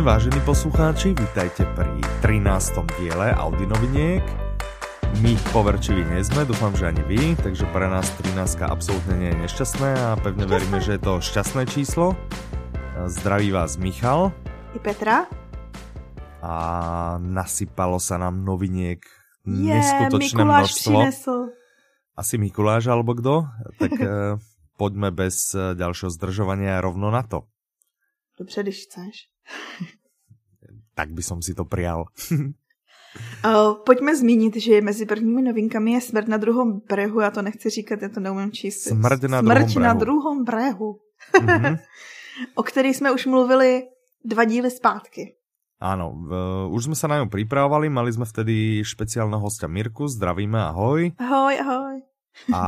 deň, vážení poslucháči, vítajte pri 13. diele Audionoviniek. My poverčiví nie sme, dúfam, že ani vy, takže pre nás 13 absolútne nie je nešťastné a pevne veríme, že je to šťastné číslo. Zdraví vás Michal. I Petra. A nasypalo sa nám noviniek Je, neskutočné Mikuláš množstvo. přinesl. Asi Mikuláš alebo kdo? Tak eh, poďme bez eh, ďalšieho zdržovania rovno na to. Dobře, když chceš. Tak by som si to prial. Uh, pojďme zmínit, že mezi prvními novinkami je Smrt na druhém brehu, já to nechci říkat, já to neumím číst. Smrt na Smrt druhom na brehu. druhém brehu, Mhm. o který jsme už mluvili dva díly zpátky. Áno, v- už sme sa na ňu pripravovali, mali sme vtedy špeciálneho hostia Mirku, zdravíme, ahoj. Ahoj, ahoj. A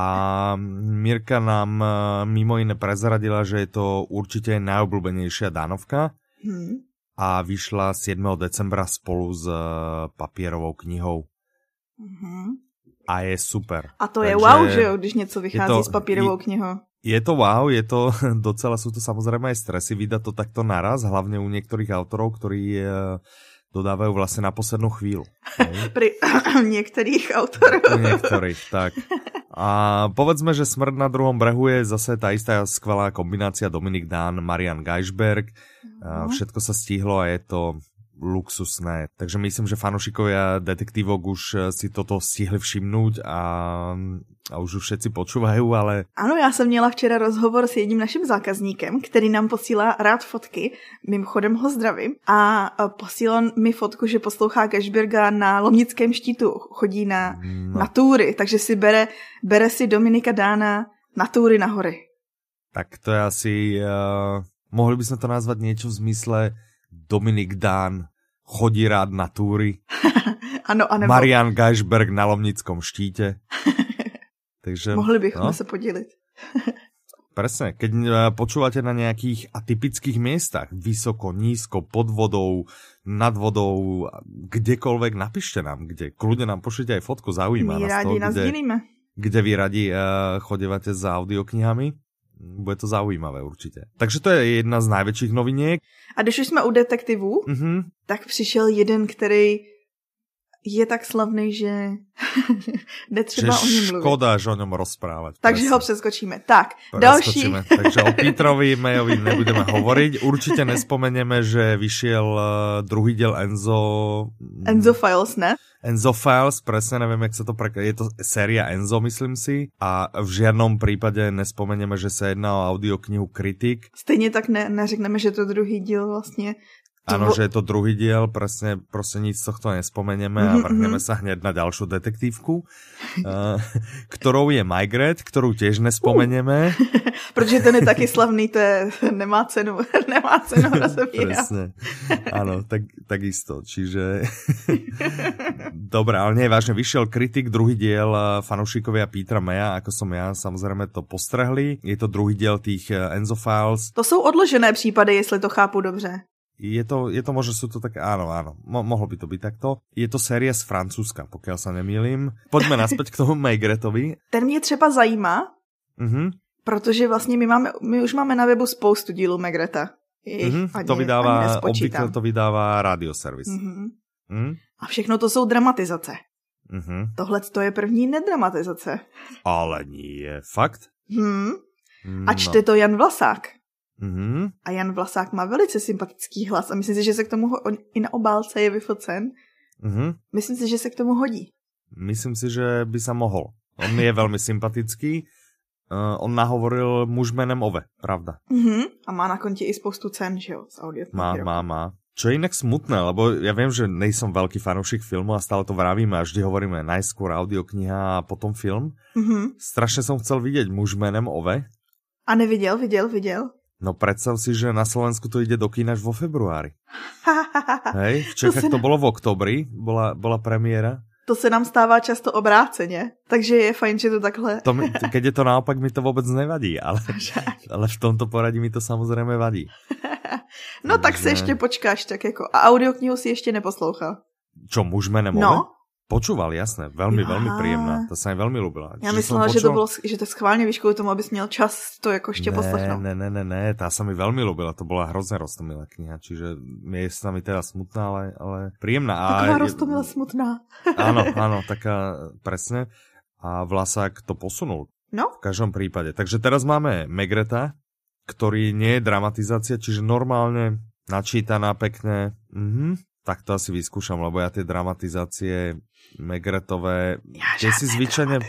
Mirka nám eh, mimo iné prezradila, že je to určite najobľúbenejšia Danovka Hm. a vyšla 7. decembra spolu s eh, papierovou knihou Mhm. a je super. A to je Takže wow, že jo, když něco vychází to- s papírovou je- knihou. Je to wow, je to docela, sú to samozrejme aj stresy vydať to takto naraz, hlavne u niektorých autorov, ktorí eh, dodávajú vlastne na poslednú chvíľu. hej. Pri některých autorů. U niektorých, tak. A povedzme, že Smrť na druhom brehu je zase tá istá skvelá kombinácia Dominik Dán, Marian Geisberg. A Všetko sa stihlo a je to luxusné. Takže myslím, že fanúšikovia detektívok už si toto stihli všimnúť a, a už všetci počúvajú, ale Ano, já jsem měla včera rozhovor s jedním naším zákazníkem, který nám posílá rád fotky, mimochodem ho zdravím, a posílal mi fotku, že poslouchá Cashberga na Lomnickém štítu, chodí na, No. na túry, takže si bere, bere si Dominika Dána na túry na hory. tak to je asi... Uh, mohli by sme to nazvať niečo v zmysle Dominik Dán chodí rád na túry. Ano, a nebo Marian Geisberg na Lomnickom štíte. Takže, mohli bychom no, se podělit. presne, keď eh, počúvate na nejakých atypických miestach, vysoko, nízko, pod vodou, nad vodou, kdekoľvek, napíšte nám, kde. Kľudne nám pošlite aj fotku, zaujíma My nás to, rádi kde, kde vy radi uh, chodevate za audioknihami. Bude to zaujímavé určite. Takže to je jedna z najväčších noviniek. A když už jsme u detektivů, Mhm. tak přišel jeden, který je tak slavný, že netřeba Že o něm mluvit. škoda, že o ňom rozprávať. Takže presne. ho přeskočíme. Tak, další. Preskočíme. Takže o Petrovi Mayovi nebudeme hovoriť. Určite nespomenieme, že vyšiel eh, druhý diel Enzo... Enzo Files, ne? Enzo Files, presne neviem, jak sa to prekladá. Je to séria Enzo, myslím si. A v žiadnom prípade nespomenieme, že sa jedná o audioknihu Kritik. Stejně tak ne, neřekneme, že to druhý díl vlastně. Áno, Dvo- že je to druhý diel, presne, proste nic z tohto nespomenieme a Mhm, vrhneme mhm. sa hneď na ďalšiu detektívku, eh, ktorou je Migret, ktorú tiež nespomenieme. Protože ten je taky slavný, to je, nemá cenu, nemá cenu rozebírat. Presne. Áno, tak, takisto. Čiže... Dobre, ale nie, vážne, vyšiel kritik, druhý diel eh, fanúšikovia Petra Maya, ako som ja, samozrejme to postrehli. Je to druhý diel tých eh, Enzo Files. To jsou odložené případy, jestli to chápu dobře. Je to, je to možno sú to také, áno, áno, mo, mohlo by to byť takto. Je to séria z Francúzska, pokiaľ sa nemýlim. Poďme naspäť k tomu Maigretovi. Ten mě třeba zajímá, Mhm, protože vlastně my, máme, my už máme na webu spoustu dílů Megreta. Jejich mhm, ani- to vydává, obvykle to vydává radioservis. Mhm. Mhm, A všechno to jsou dramatizace. mhm. Tohle to je první nedramatizace. Ale nie, fakt? Hmm. No. A čte to Jan Vlasák. Mhm. A Jan Vlasák má velice sympatický hlas a myslím si, že se k tomu ho- on, i na obálce je vyfocen. Mhm. Myslím si, že se k tomu hodí. Myslím si, že by sa mohol. On je veľmi sympatický. Uh, on nahovoril muž menem Ove, pravda. Mhm. A má na kontě i spoustu cen, že jo, z audio. Má, má, má. Čo je inak smutné, lebo ja viem, že nejsom veľký fanúšik filmu a stále to vravíme a vždy hovoríme najskôr audiokniha a potom film. Mhm. Strašne som chcel vidieť muž menem Ove. A neviděl, viděl, viděl. No predstav si, že na Slovensku to ide do kína až vo februári. Hej, v To Čechách se to ne- bolo v oktobri, bola, bola premiéra. To se nám stává často obráceně, takže je fajn, že to takhle... To mi, keď je to naopak, mi to vôbec nevadí, ale, ale v tomto poradí mi to samozrejme vadí. No tak se Takže- ještě počkáš, tak jako. A audioknihu si ještě neposlouchal. Čo, muž menem Ove? No, Počúval, jasné, veľmi, Aha. veľmi príjemná. To sa mi veľmi ľúbila. Já myslela, počul... že to bylo, že to schválně víš kvůli tomu, abys měl čas to jako ještě poslechnout. Ne, ne, ne, ne, tá sa mi veľmi ľúbila, to bola hrozně rostomilá kniha, čiže je s nami teda smutná, ale, ale príjemná. Taková rostomilá smutná. áno, áno, taká presne. A Vlasák to posunul. No. V každom prípade. Takže teraz máme Megreta, ktorý nie je dramatizácia, čiže normálne načítaná pekne. Mhm tak to asi vyskúšam, lebo ja tie dramatizácie Megretové, ja, tie si zvyčajne...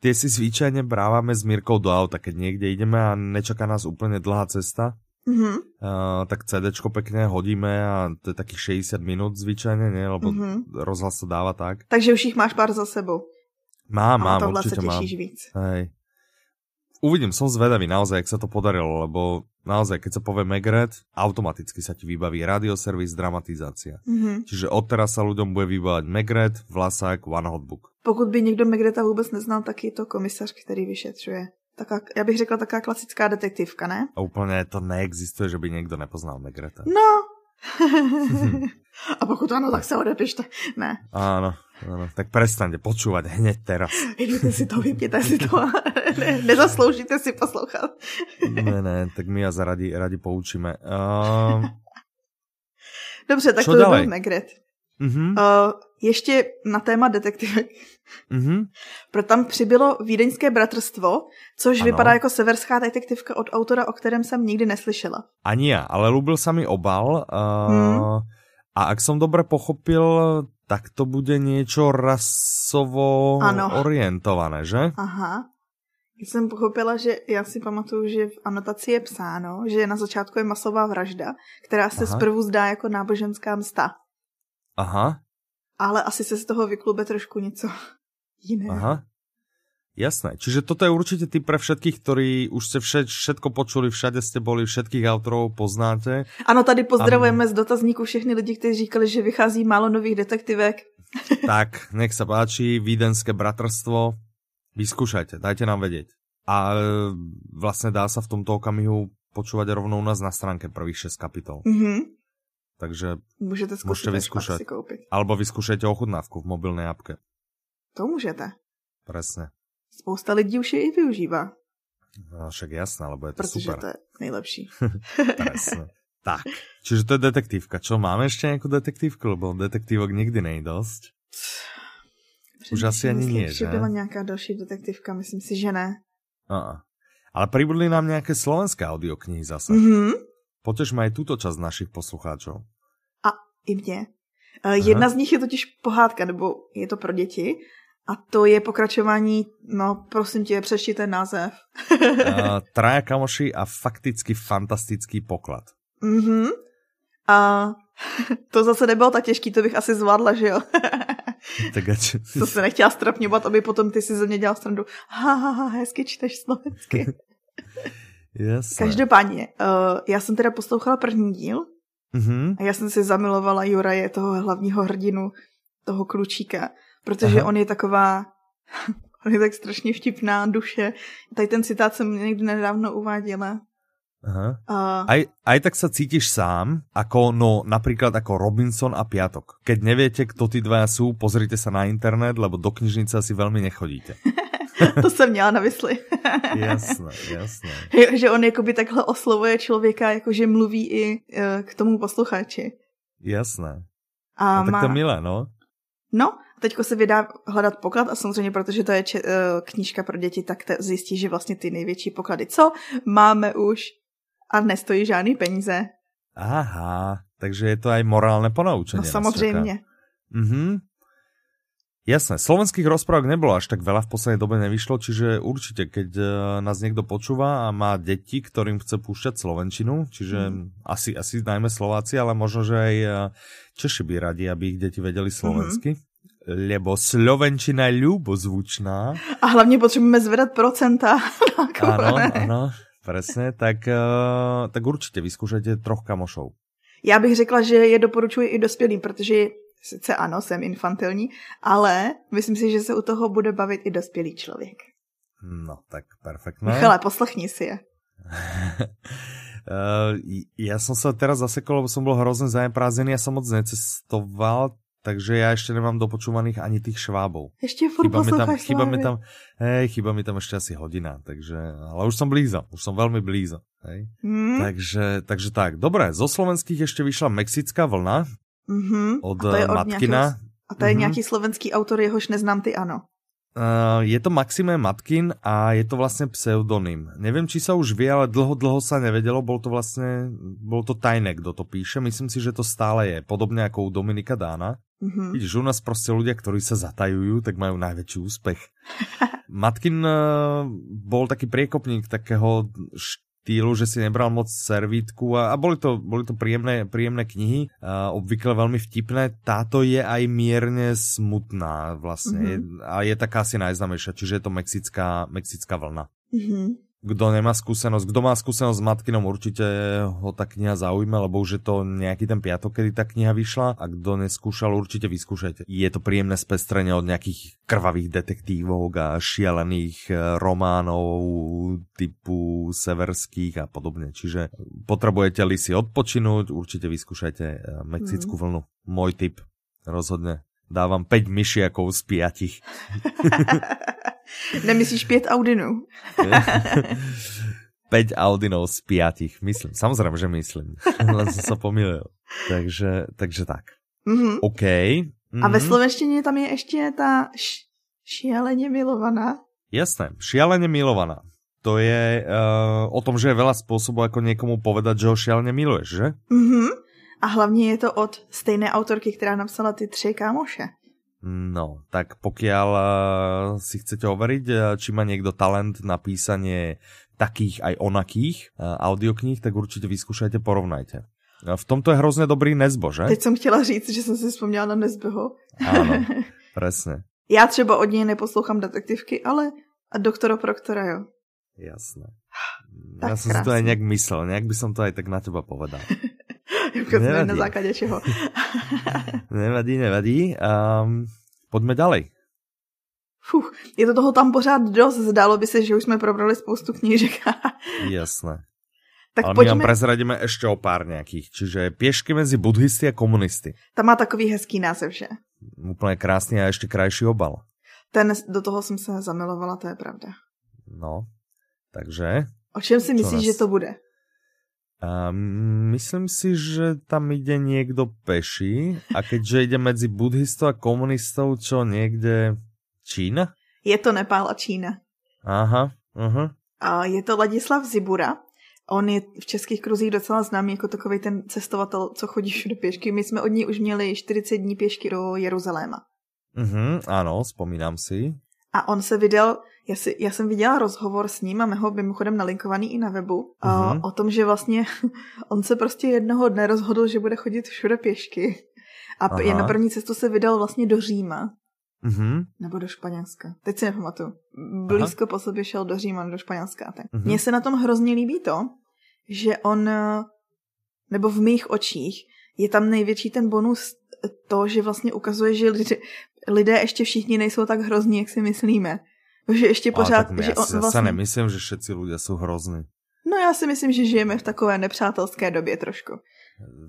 Tie si zvyčajne brávame s Mirkou do auta, keď niekde ideme a nečaká nás úplne dlhá cesta. Mm-hmm. Uh, tak CD pekne hodíme a to je takých 60 minút zvyčajne, nie? Lebo mm-hmm. rozhlas to dáva tak. Takže už ich máš pár za sebou. Mám, mám, určite mám. víc. Hej. Uvidím, som zvedavý naozaj, jak sa to podarilo, lebo naozaj, keď sa povie Megret, automaticky sa ti vybaví radioservis, dramatizácia. Mm-hmm. Čiže odteraz sa ľuďom bude vybavať Megret, Vlasák, One Hotbook. Pokud by někdo Megreta vůbec neznal, tak je to komisař, který vyšetřuje. Taká, já bych řekla taká klasická detektivka, ne? A úplně to neexistuje, že by někdo nepoznal Megreta. No. A pokud ano, tak se odepište. Ne. Áno, áno. Tak prestaňte počúvať hneď teraz. Idete si to, vypněte si to. ne, nezasloužíte si poslouchat. ne, ne, tak my vás radi, radi poučíme. Uh... Dobře, tak Čo to ďalej? byl Megret. Uh-huh. Uh, ještě na téma detektivek. Uh-huh. Pro tam přibylo Vídeňské bratrstvo, což ano. vypadá jako severská detektivka od autora, o kterém jsem nikdy neslyšela. Ani já, ale lubil sa mi obal. Uh, hmm. A ak som dobre pochopil, tak to bude niečo rasovo ano. orientované, že? Aha. Jsem pochopila, že já si pamatuju, že v anotaci je psáno, že na začátku je masová vražda, která se Aha. zprvu zdá jako náboženská msta. Aha. Ale asi se z toho vyklube trošku něco jiného. Aha. Jasné. Čiže toto je určite tip pre všetkých, ktorí už ste všet, všetko počuli, všade ste boli, všetkých autorov poznáte. Ano, tady pozdravujeme a... z dotazníku všechny lidi, kteří říkali, že vychází málo nových detektivek. tak, nech sa páči, Vídenské bratrstvo, vyskúšajte, dajte nám vedieť. A e, vlastne dá sa v tomto okamihu počúvať rovnou u nás na stránke prvých 6 kapitol. Mm-hmm. Takže můžete, môžete vyskúšať. Si koupit. Alebo vyskúšajte ochutnávku v mobilnej apke. To můžete. Presne. Spousta lidí už je i využívá. No, však jasné, lebo je to Protože super. to je nejlepší. Presne. Tak, čiže to je detektívka. Čo, máme ešte nejakú detektívku? Lebo detektívok nikdy nej dosť. Už asi ani myslím, nie, že? byla nějaká další detektivka, myslím si, že ne. A, ale pribudli nám nějaké slovenské audioknihy zase. Mm-hmm. Potežme aj túto časť našich poslucháčov. A i mě. Uh, jedna z nich je totiž pohádka, nebo je to pro děti. A to je pokračování, no prosím tě, přečti ten název. uh, traja kamoši a fakticky fantastický poklad. Mhm. A to zase nebylo tak těžký, to bych asi zvládla, že jo? tak. To se nechtěla strapňovat, aby potom ty si ze mě dělal strandu. Ha, ha, ha, hezky čteš slovensky. Jasne. Každopádně, uh, já jsem teda poslouchala první díl mm-hmm. a já jsem si zamilovala Juraje, toho hlavního hrdinu, toho klučíka protože Aha. on je taková, on je tak strašně vtipná duše. Tady ten citát jsem někdy nedávno uváděla. Aha. Uh, aj, aj tak sa cítiš sám, ako, no, napríklad ako Robinson a Piatok. Keď neviete, kto tí dvaja sú, pozrite sa na internet, lebo do knižnice asi veľmi nechodíte. to jsem měla na mysli. jasné, jasné. Že on jakoby takhle oslovuje člověka, jakože mluví i uh, k tomu posluchači. Jasné. A no, má... tak to milé, no. No, teďko se vydá hledat poklad a samozřejmě, protože to je če- uh, knížka pro děti, tak te zjistí, že vlastně ty největší poklady, co máme už a nestojí žádný peníze. Aha, takže je to aj morálne ponaučenie. No samozřejmě. Mhm. Jasné, slovenských rozprávok nebolo až tak veľa v poslednej dobe nevyšlo, čiže určite, keď uh, nás niekto počúva a má deti, ktorým chce púšťať slovenčinu, čiže mm. asi, asi najmä Slováci, ale možno, že aj uh, Češi by radi, aby ich deti vedeli slovensky. Mm-hmm lebo slovenčina je ľubozvučná. A hlavně potřebujeme zvedat procenta. Ano, ano, presne. Tak, uh, tak určitě vyskúšajte troch kamošov. Já bych řekla, že je doporučuji i dospělým, protože sice ano, jsem infantilní, ale myslím si, že se u toho bude bavit i dospělý člověk. No, tak perfektné. Michale, poslechni si je. Uh, ja som sa teraz zasekol, lebo som bol hrozne zaneprázdnený, ja som moc necestoval, takže já ještě nemám dopočúvaných ani těch švábov. Ještě furt chyba mi tam, chyba mi tam, hej, chyba mi tam ještě asi hodina, takže, ale už som blízo, už som veľmi blízo, hej. Hmm? Takže, takže tak, dobré, zo slovenských ještě vyšla Mexická vlna Mm-hmm. od, a to je eh, od Matkina. Nějakého, a to je Mhm. nějaký slovenský autor, jehož neznám ty, ano. Uh, je to Maxime Matkin a je to vlastně pseudonym. Nevím, či sa už vie, ale dlho, dlho sa nevedelo, bol to vlastně, bol to tajné, kdo to píše. Myslím si, že to stále je, podobně jako u Dominika Dána. Mm-hmm. Vidíš, u nás prostě ľudia, ktorí sa zatajujú, tak majú najväčší úspech. Matkin uh, bol taký priekopník takého štýlu, že si nebral moc servítku a, a boli to, boli to príjemné, príjemné knihy, uh, obvykle veľmi vtipné. Táto je aj mierne smutná vlastne mm -hmm. a je taká asi najznámejšia, čiže je to mexická, mexická vlna. Mm-hmm. Kdo nemá skúsenosť, kdo má skúsenosť s Matkinom, určite ho ta kniha zaujme, lebo už je to nejaký ten piatok, kedy ta kniha vyšla a kdo neskúšal, určite vyskúšajte. Je to príjemné spestrenie od nejakých krvavých detektívok a šialených eh, románov typu severských a podobne. Čiže potrebujete-li si odpočinúť, určite vyskúšajte eh, Mexickú vlnu. Môj tip, rozhodne. Dávam 5 myšiakov z 5. Nemyslíš pět Audinů? 5 Audinov z 5, myslím. Samozrejme, že myslím. Len som sa pomýlil. Takže, takže tak. Mm-hmm. OK. A ve Mhm. slovenštině tam je ještě ta š- šialeně milovaná. Jasné, šialene milovaná. To je uh, o tom, že je veľa spôsobov, ako niekomu povedať, že ho šialene miluješ, že? Mm-hmm. A hlavně je to od stejné autorky, která napsala ty tři kámoše. No, tak pokiaľ uh, si chcete overiť, uh, či má niekto talent na písanie takých aj onakých uh, audiokníh, tak určite vyskúšajte, porovnajte. V tomto je hrozně dobrý Nezbo, že? Teď jsem chtěla říct, že jsem si vzpomněla na Nesbeho. Áno, presne. Já třeba od něj neposlouchám detektivky, ale a doktora Proktora, jo. Jasné. Tak ja som si to aj nejak myslel, nejak by som to aj tak na teba povedal. Nevadí. na základě čeho. nevadí, nevadí. Um, poďme ďalej. Fuh, je to toho tam pořád dost. Zdálo by se, že už jsme probrali spoustu knížek. Jasné. tak Ale my pojďme. vám prezradíme ešte o pár nejakých. Čiže piešky medzi buddhisty a komunisty. Tam má takový hezký název, že? Úplne krásny a ešte krajší obal. Ten, do toho jsem se zamilovala, to je pravda. No, takže... O čem si myslíš, nás- že to bude? Um, myslím si, že tam ide niekto peši a keďže ide medzi buddhistou a komunistou, čo niekde... Čína? Je to Nepál a Čína. Aha, aha. A je to Ladislav Zibura. On je v českých kruzích docela známý jako takový ten cestovatel, co chodí všude pěšky. My jsme od ní už měli 40 dní pěšky do Jeruzaléma. Mhm, áno, spomínam si. A on se vydal, já, si, já jsem viděla rozhovor s ním a my ho mimochodem nalinkovaný i na webu, Mhm. uh, o tom, že vlastně on se prostě jednoho dne rozhodl, že bude chodit všude pěšky. A Aha. na první cestu se vydal vlastně do Říma, Mhm, nebo do Španělska. Teď si nepamatuju. Blízko po sobě šel do Říma, do Španělska. a Tak. Mhm. Mně se na tom hrozně líbí to, že on, nebo v mých očích, je tam největší ten bonus to, že vlastně ukazuje, že lidé, lidé ještě všichni nejsou tak hrozní, jak si myslíme. Že ještě pořád, Ale tak že on si zase vlastně... nemyslím, že všetci ľudia sú hrozní. No já si myslím, že žijeme v takové nepřátelské době trošku.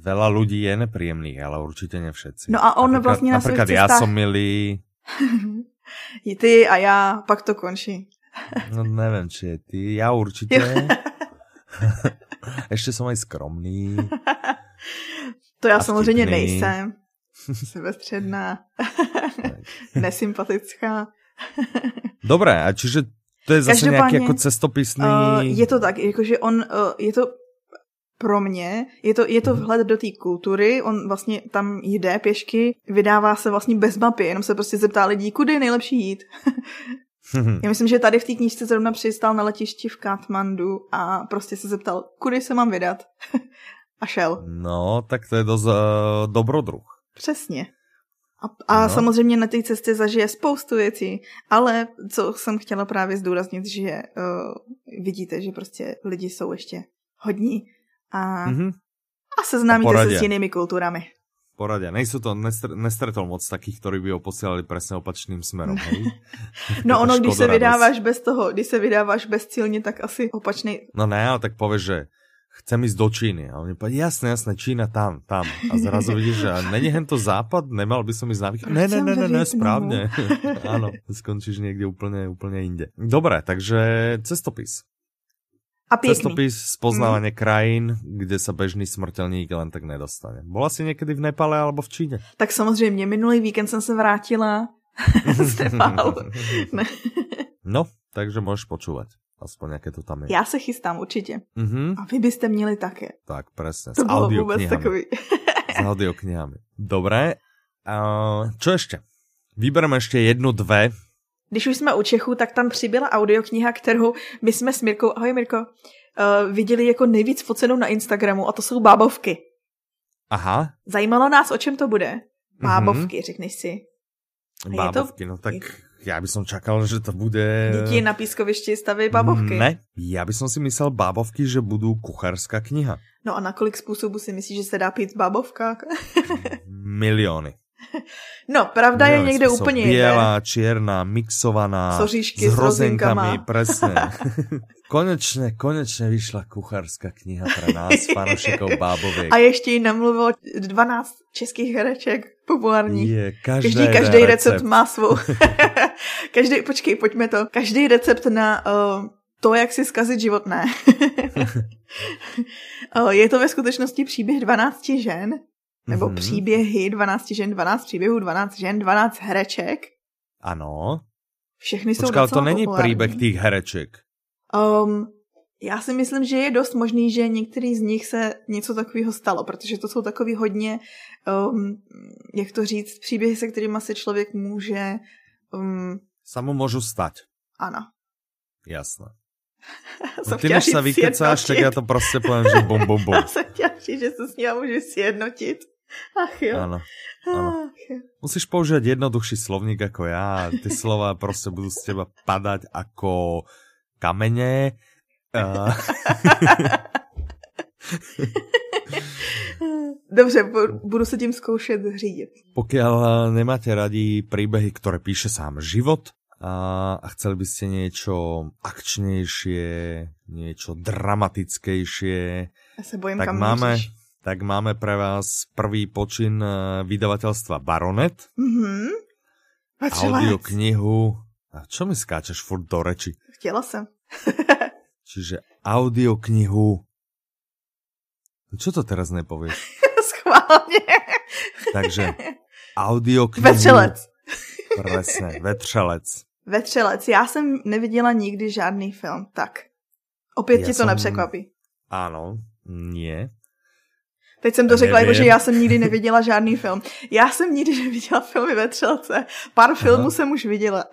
Veľa ľudí je nepríjemných, ale určite ne všetci. No a on napríklad, vlastne na ja cestách- som milý, I ty a já, pak to končí. no neviem, či je ty, ja určite. Ešte som aj skromný. To já samozřejmě vtipný. nejsem. Sebestředná, nesympatická. Dobre, a čiže to je zase Každopádně, nejaký ako cestopisný... Uh, je to tak, jakože on, uh, je to pro mě, je to, je to vhled do té kultury, on vlastně tam jde pěšky, vydává se vlastně bez mapy, jenom se prostě zeptá lidí, kudy je nejlepší jít. Já myslím, že tady v té knížce zrovna přistál na letišti v Katmandu a prostě se zeptal, kudy se mám vydat. a šel. No, tak to je dosť uh, dobrodruh. Přesně. A, a No. samozřejmě na té cestě zažije spoustu věcí, ale co jsem chtěla právě zdůraznit, že uh, vidíte, že prostě lidi jsou ještě hodní a, mm-hmm. Mhm. a seznámíte A se s jinými kulturami. Poradia. Nejsou to, nestr- nestretol moc takých, ktorí by ho posielali presne opačným hej? No ono, když se vydáváš bez toho, když se vydáváš bezcílně, tak asi opačný. No ne, ale tak povieš, že chcem ísť do Číny. A oni povedali, jasné, jasné, Čína tam, tam. A zrazu vidíš, že není hen to západ, nemal by som ísť na východ. Ne, ne, ne, ne, ne, správne. Áno, skončíš niekde úplne, úplne inde. Dobre, takže cestopis. A pěkný. Cestopis, spoznávanie mm. krajín, kde sa bežný smrtelník len tak nedostane. Bola si niekedy v Nepale alebo v Číne? Tak samozřejmě, minulý víkend jsem se vrátila z Nepálu. no, takže môžeš počúvať. Aspoň nějaké to tam je. Já se chystám určitě. Mm-hmm. A vy byste měli také. Tak, přesně. To bylo vůbec takový. s audioknihami. Dobré. Uh, čo ještě? Vybereme ještě jednu, dve. Když už jsme u Čechu, tak tam přibyla audiokniha, kterou my jsme s Mirkou, ahoj Mirko, uh, viděli jako nejvíc focenou na Instagramu a to jsou bábovky. Aha. Zajímalo nás, o čem to bude. Bábovky, mm-hmm. řekneš si. Bábovky, to... no tak já bych som čakal, že to bude... Děti na pískovišti staví bábovky. Ne, já bych si myslel bábovky, že budou kucharská kniha. No a na kolik způsobů si myslíš, že se dá pít bábovka? Miliony. No, pravda Miliony je někde úplně Bělá, černá, mixovaná. Soříšky s, s rozenkami, presne. konečně, konečně vyšla kucharská kniha pro nás, fanošikov báboviek. A ještě jí namluvilo 12 českých hereček populární. Je, každý, každý, každý recept. recept má svou. každý, počkej, pojďme to. Každý recept na uh, to, jak si zkazit život, ne. uh, je to ve skutečnosti příběh 12 žen, nebo mm-hmm. příběhy 12 žen, 12 příběhů, 12 žen, 12 hereček. Ano. Všechny jsou Počkal, to není příběh těch hereček. Um, já si myslím, že je dost možný, že některý z nich se něco takového stalo, protože to jsou takový hodně, um, jak to říct, příběhy, se kterými se člověk může... Um... Samo můžu stať. Ano. Jasné. No, ty než se vykecáš, tak já to prostě povím, že bom, bom, bom. Já jsem chtěla říct, že se s ním můžu sjednotit. Ach jo. Ano. Ano. Musíš použít jednoduchší slovník jako já. Ty slova prostě budou z teba padat jako kamene Uh... Dobře, budu se tím zkoušet řídit. Pokiaľ nemáte radi príbehy, ktoré píše sám život a, chceli by ste niečo akčnejšie, niečo dramatickejšie, ja sa bojím, tak kam máme. Tak máme pre vás prvý počin e, vydavateľstva Baronet. Mm-hmm. Audioknihu. A čo mi skáčeš furt do reči? Chtěla jsem. Čiže audioknihu. Čo to teraz nepovieš? Schválně. Takže audioknihu. Vetřelec. Presne, Vetřelec. Vetřelec. Já jsem neviděla nikdy žádný film, tak. Opět já ti to jsem... nepřekvapí. Ano, nie. Teď jsem to řekla, jako, že já jsem nikdy neviděla žádný film. Já jsem nikdy neviděla filmy Vetřelce. Pár filmů Aha. jsem už viděla.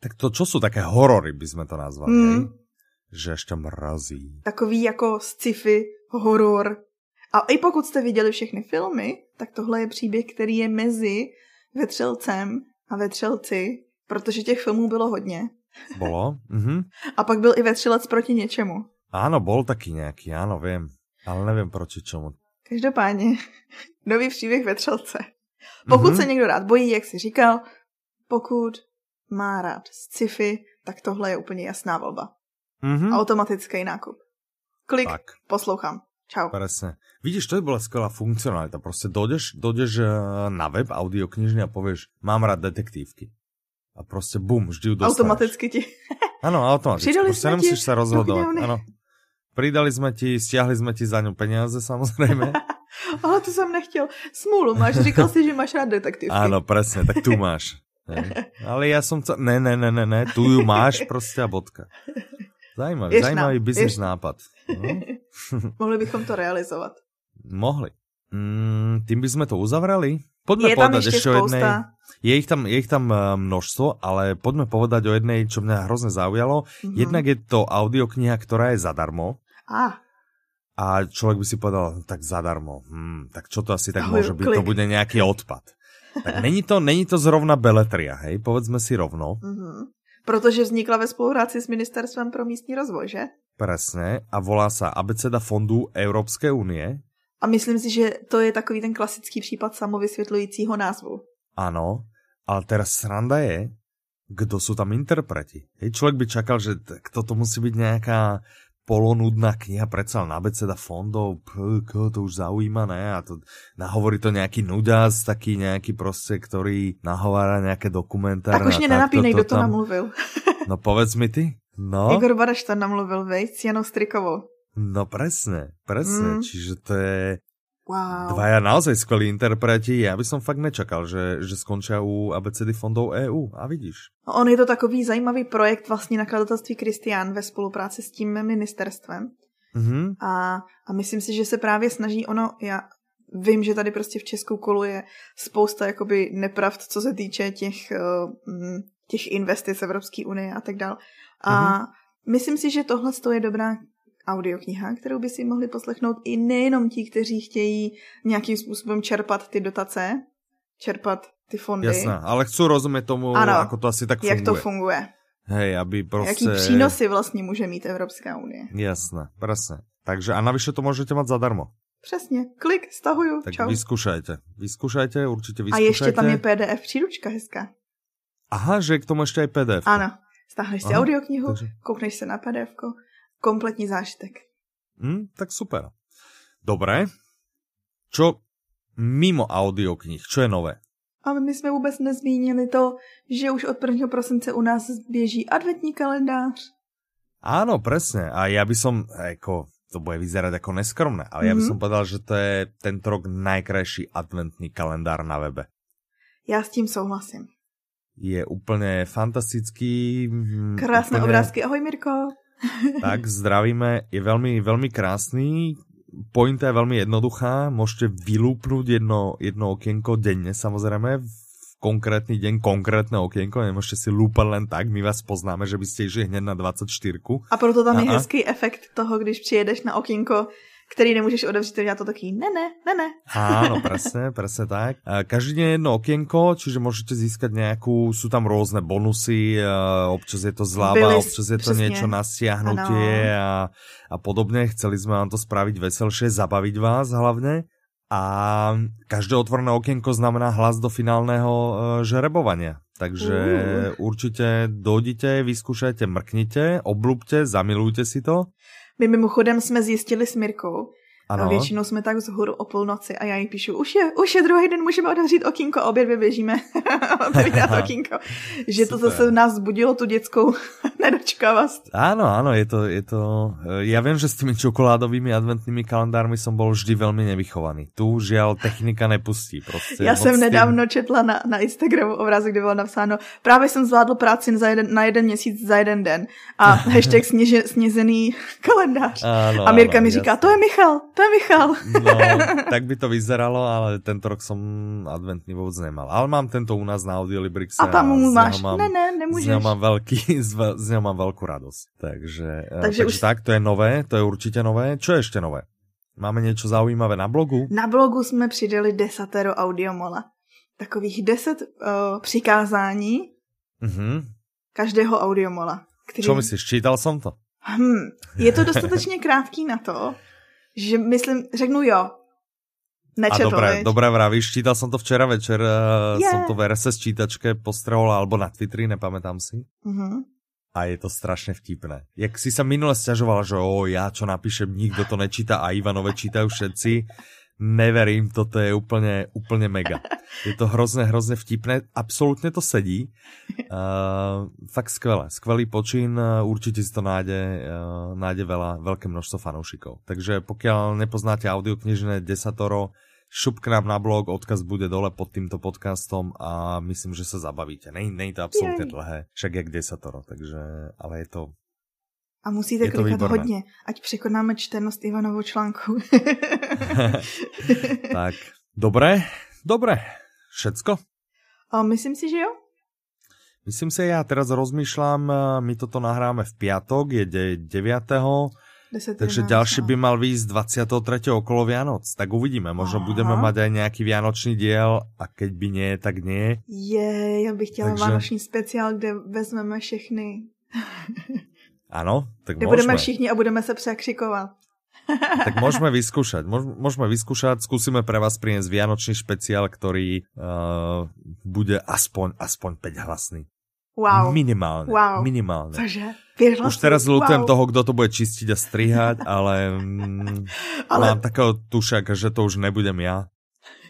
tak to čo jsou také horory, bychom to nazvali, mm že ještě mrazí. Takový jako sci-fi, horor. A i pokud jste viděli všechny filmy, tak tohle je příběh, který je mezi Vetřelcem a Vetřelci, protože těch filmů bylo hodně. Bylo? Mhm. A pak byl i Vetřelec proti něčemu. Ano, bol taky nějaký, ano, vím. Ale nevím proti čemu. Každopádně, nový příběh Vetřelce. Pokud mm-hmm. se někdo rád bojí, jak si říkal, pokud má rád sci-fi, tak tohle je úplně jasná volba. Mm-hmm. Automatický nákup. Klik, tak. poslouchám. Čau. Presne. Vidíš, to je bola skvelá funkcionalita. Prostě dojdeš, dojdeš eh, na web audioknižny a povieš, mám rád detektívky. A prostě bum, vždy ju dostaneš. Automaticky ti. Ano, automaticky. Přidali prostě nemusíš sa rozhodovat. Ano. Pridali jsme ti, stiahli jsme ti za ňu peniaze samozřejmě. Ale to jsem nechtěl. Smůlu máš, říkal si, že máš rád detektivky. Ano, přesně, tak tu máš. Ne? Ale já jsem... Co... Ne, ne, ne, ne, ne, tu ju máš prostě a bodka. Zajímavý, Věř zajímavý business nápad. No. Mohli bychom to realizovat. Mohli. Mm, tím bychom to uzavřeli? Pojďme je povedať ještě o jednej... Je ich, tam, je ich tam eh, množstvo, ale pojďme povedať o jednej, čo mňa hrozně zaujalo. Mm-hmm. Jednak je to audiokniha, která je zadarmo. Ah. A člověk by si povedal, tak zadarmo. Hmm, tak čo to asi tak může být? To bude nějaký odpad. Tak není to, není to zrovna beletria, hej? Povedzme si rovno. Mm-hmm. Protože vznikla ve spolupráci s Ministerstvem pro místní rozvoj, že? Presne. A volá sa Abeceda fondů Evropské unie. A myslím si, že to je takový ten klasický případ samovysvětlujícího názvu. Ano, ale teraz sranda je, kdo jsou tam interpreti. Hej, člověk by čakal, že toto musí být nějaká polonudná kniha, predsa len abeceda fondov, p, koho to už zaujíma, ne? A to nahovorí to nejaký nudas, taký nejaký proste, ktorý nahovára nejaké dokumentáre. Tak už mě nenapínej, kdo to, to namluvil. no povedz mi ty. No. Igor Baraš to namluvil, vej, s Janou Strikovou. No presne, presne, mm. čiže to je wow. dvaja naozaj skvelí interpreti. Ja by som fakt nečakal, že, že skončia u ABCD fondov EU. A vidíš. On je to takový zajímavý projekt vlastně nakladatelství Kristián ve spolupráci s tím ministerstvem. Mm-hmm. A, a myslím si, že se právě snaží ono, já vím, že tady prostě v Česku koluje spousta jakoby nepravd, co se týče těch, eh, těch investic Evropské unie a tak dále. A mm-hmm. myslím si, že tohle je dobrá audiokniha, kterou by si mohli poslechnout i nejenom ti, kteří chtějí nějakým způsobem čerpat ty dotace, čerpat ty fondy. Jasné, ale chci rozumět tomu, ano, jako to asi tak funguje. Jak to funguje. Hej, aby prostě... Jaký přínosy vlastně může mít Evropská unie. Jasné, presne. Takže a navyše to můžete mít zadarmo. Přesně, klik, stahuju, tak čau. vyskúšajte, vyskúšajte, určitě vyskúšajte. A ještě tam je PDF příručka hezká. Aha, že k tomu ještě je PDF. Ano, stáhneš si audioknihu, takže... koukneš se na PDF, kompletní zážitek. Hm, tak super. Dobré. Čo mimo audioknih, čo je nové? Ale my jsme vůbec nezmínili to, že už od 1. prosince u nás běží adventní kalendář. Áno, presne. A ja by som, ako, to bude vyzerať ako neskromné, ale mm -hmm. ja by mhm. som povedal, že to je tento rok najkrajší adventný kalendár na webe. Já s tím souhlasím. Je úplně fantastický. Hm, Krásné úplně... obrázky. Ahoj Mirko. tak, zdravíme. Je veľmi, veľmi krásný. Pointa je veľmi jednoduchá. Môžete vylúpnúť jedno, jedno okienko denne, samozrejme, v konkrétny deň konkrétne okienko, nemôžete si lúpať len tak, my vás poznáme, že by ste išli hneď na 24. A proto tam je hezký efekt toho, když přijedeš na okienko který nemůžeš otevřít, to dělá to taký ne, ne, ne, ne. Áno, presne, presne tak. Každý deň jedno okienko, čiže môžete získať nejakú, sú tam rôzne bonusy, občas je to zľava, Byli, občas je to přesně. niečo na stiahnutie a, a podobne. Chceli sme vám to spraviť veselšie, zabaviť vás hlavne. A každé otvorené okienko znamená hlas do finálneho uh, žerebovania. Takže uh. určite dojdite, vyskúšajte, mrknite, oblúbte, zamilujte si to. My mimochodem jsme zjistili s Mirkou, ano. A většinou jsme tak vzhůru o půlnoci a já jí píšu, už je, už je druhý den, můžeme otevřít okýnko, obě dvě běžíme otevírat okýnko. Že Super. to zase v nás zbudilo tu dětskou nedočkavost. Áno, áno, je to, je to, eh, ja viem, že s tými čokoládovými adventnými kalendármi som bol vždy veľmi nevychovaný. Tu žiaľ technika nepustí. Prostě já jsem nedávno četla na, na Instagramu obrázek, kde bylo napsáno, právě jsem zvládl práci za jeden, na jeden měsíc za jeden den a hashtag sněže, snězený kalendář. Áno, a Mirka áno, mi říká, jasný. to je Michal, to je Michal. No, tak by to vyzeralo, ale tento rok som adventný vôbec nemal. Ale mám tento u nás na Audiolibrixe. A tam mu máš. Mám, ne, ne, nemůžeš. Z ňou mám, veľký, z ňou mám veľkú radosť. Takže, eh, takže, takže už... tak, to je nové, to je určite nové. Čo je ešte nové? Máme něco zaujímavé na blogu? Na blogu jsme přidali desatero audiomola. Takových deset uh, přikázání mm-hmm. každého audiomola. Který... Čo myslíš, čítal jsem to? Hmm, je to dostatečně krátký na to, že myslím, řeknu jo. Nečetl, a dobré, dobré vravíš, čítal jsem to včera večer, yeah. jsem to v RSS čítačke postrehol, alebo na Twitteri, nepamätám si. Mm-hmm. A je to strašně vtipné. Jak si sa minule sťažovala, že o, já čo napíšem, nikdo to nečíta a Ivanové čítajú všetci, neverím, toto je úplně, úplně mega. Je to hrozně, hrozně vtipné, absolutně to sedí. Uh, fakt skvelé, skvelý počin, určitě si to nájde, uh, nájde veľa, veľké množstvo fanoušikov. Takže pokud nepoznáte audioknižné Desatoro, šup k nám na blog, odkaz bude dole pod týmto podcastom a myslím, že se zabavíte. Nej, nej to absolutně dlhé, však jak Desatoro, takže, ale je to a musíte je klikat hodně, ať překonáme čtenost Ivanovo článku. tak, dobré, dobré. Všecko? A myslím si, že jo. Myslím si, já teraz rozmýšlám, eh, my toto nahráme v piatok, je 9. 10, takže další no. by mal výjsť 23. okolo Vianoc. Tak uvidíme, možno Aha. budeme mať aj nejaký vianočný diel a keď by nie, tak nie. Je, já bych chtěla takže... vánoční speciál, kde vezmeme všechny Ano, tak můžeme. budeme všichni a budeme se překřikovat. tak môžeme vyskúšať. Môžeme vyskúšať, skúsime pre vás priniesť vianočný špeciál, ktorý uh, bude aspoň, aspoň 5 hlasný. Wow. Minimálne. Wow. Minimálne. Cože? Už teraz lutujem wow. toho, kdo to bude čistit a strihať, ale, mm, ale... mám takého tušaka, že to už nebudem ja.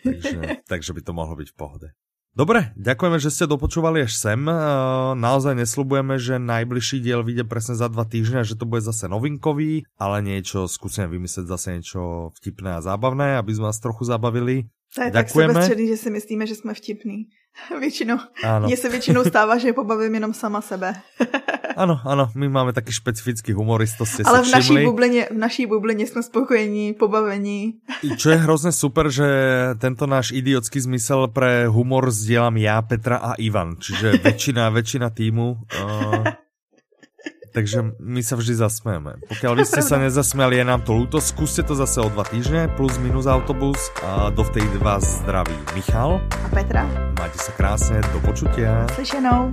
Takže, takže by to mohlo byť v pohode. Dobre, ďakujeme, že ste dopočúvali až sem. Eh, naozaj neslubujeme, že najbližší diel vyjde presne za dva týždňa, že to bude zase novinkový, ale niečo, skúsime vymyslet zase niečo vtipné a zábavné, aby sme vás trochu zabavili. To je Ďakujeme. tak sebestředný, že si myslíme, že jsme vtipní. Většinou. Mně se většinou stává, že pobavím jenom sama sebe. Ano, ano, my máme taky špecifický humorist, to ste Ale v naší, bublině, v naší bublině jsme spokojení, pobavení. Čo je hrozně super, že tento náš idiotský zmysel pre humor sdielam já, Petra a Ivan, čiže väčšina, väčšina týmu. Uh, takže my sa vždy zasmejeme. Pokiaľ vy ste sa nezasmiali, je nám to ľúto. Skúste to zase o dva týždne, plus minus autobus. A dovtedy vás zdraví Michal. A Petra. Majte sa krásne, do počutia. Slyšenou.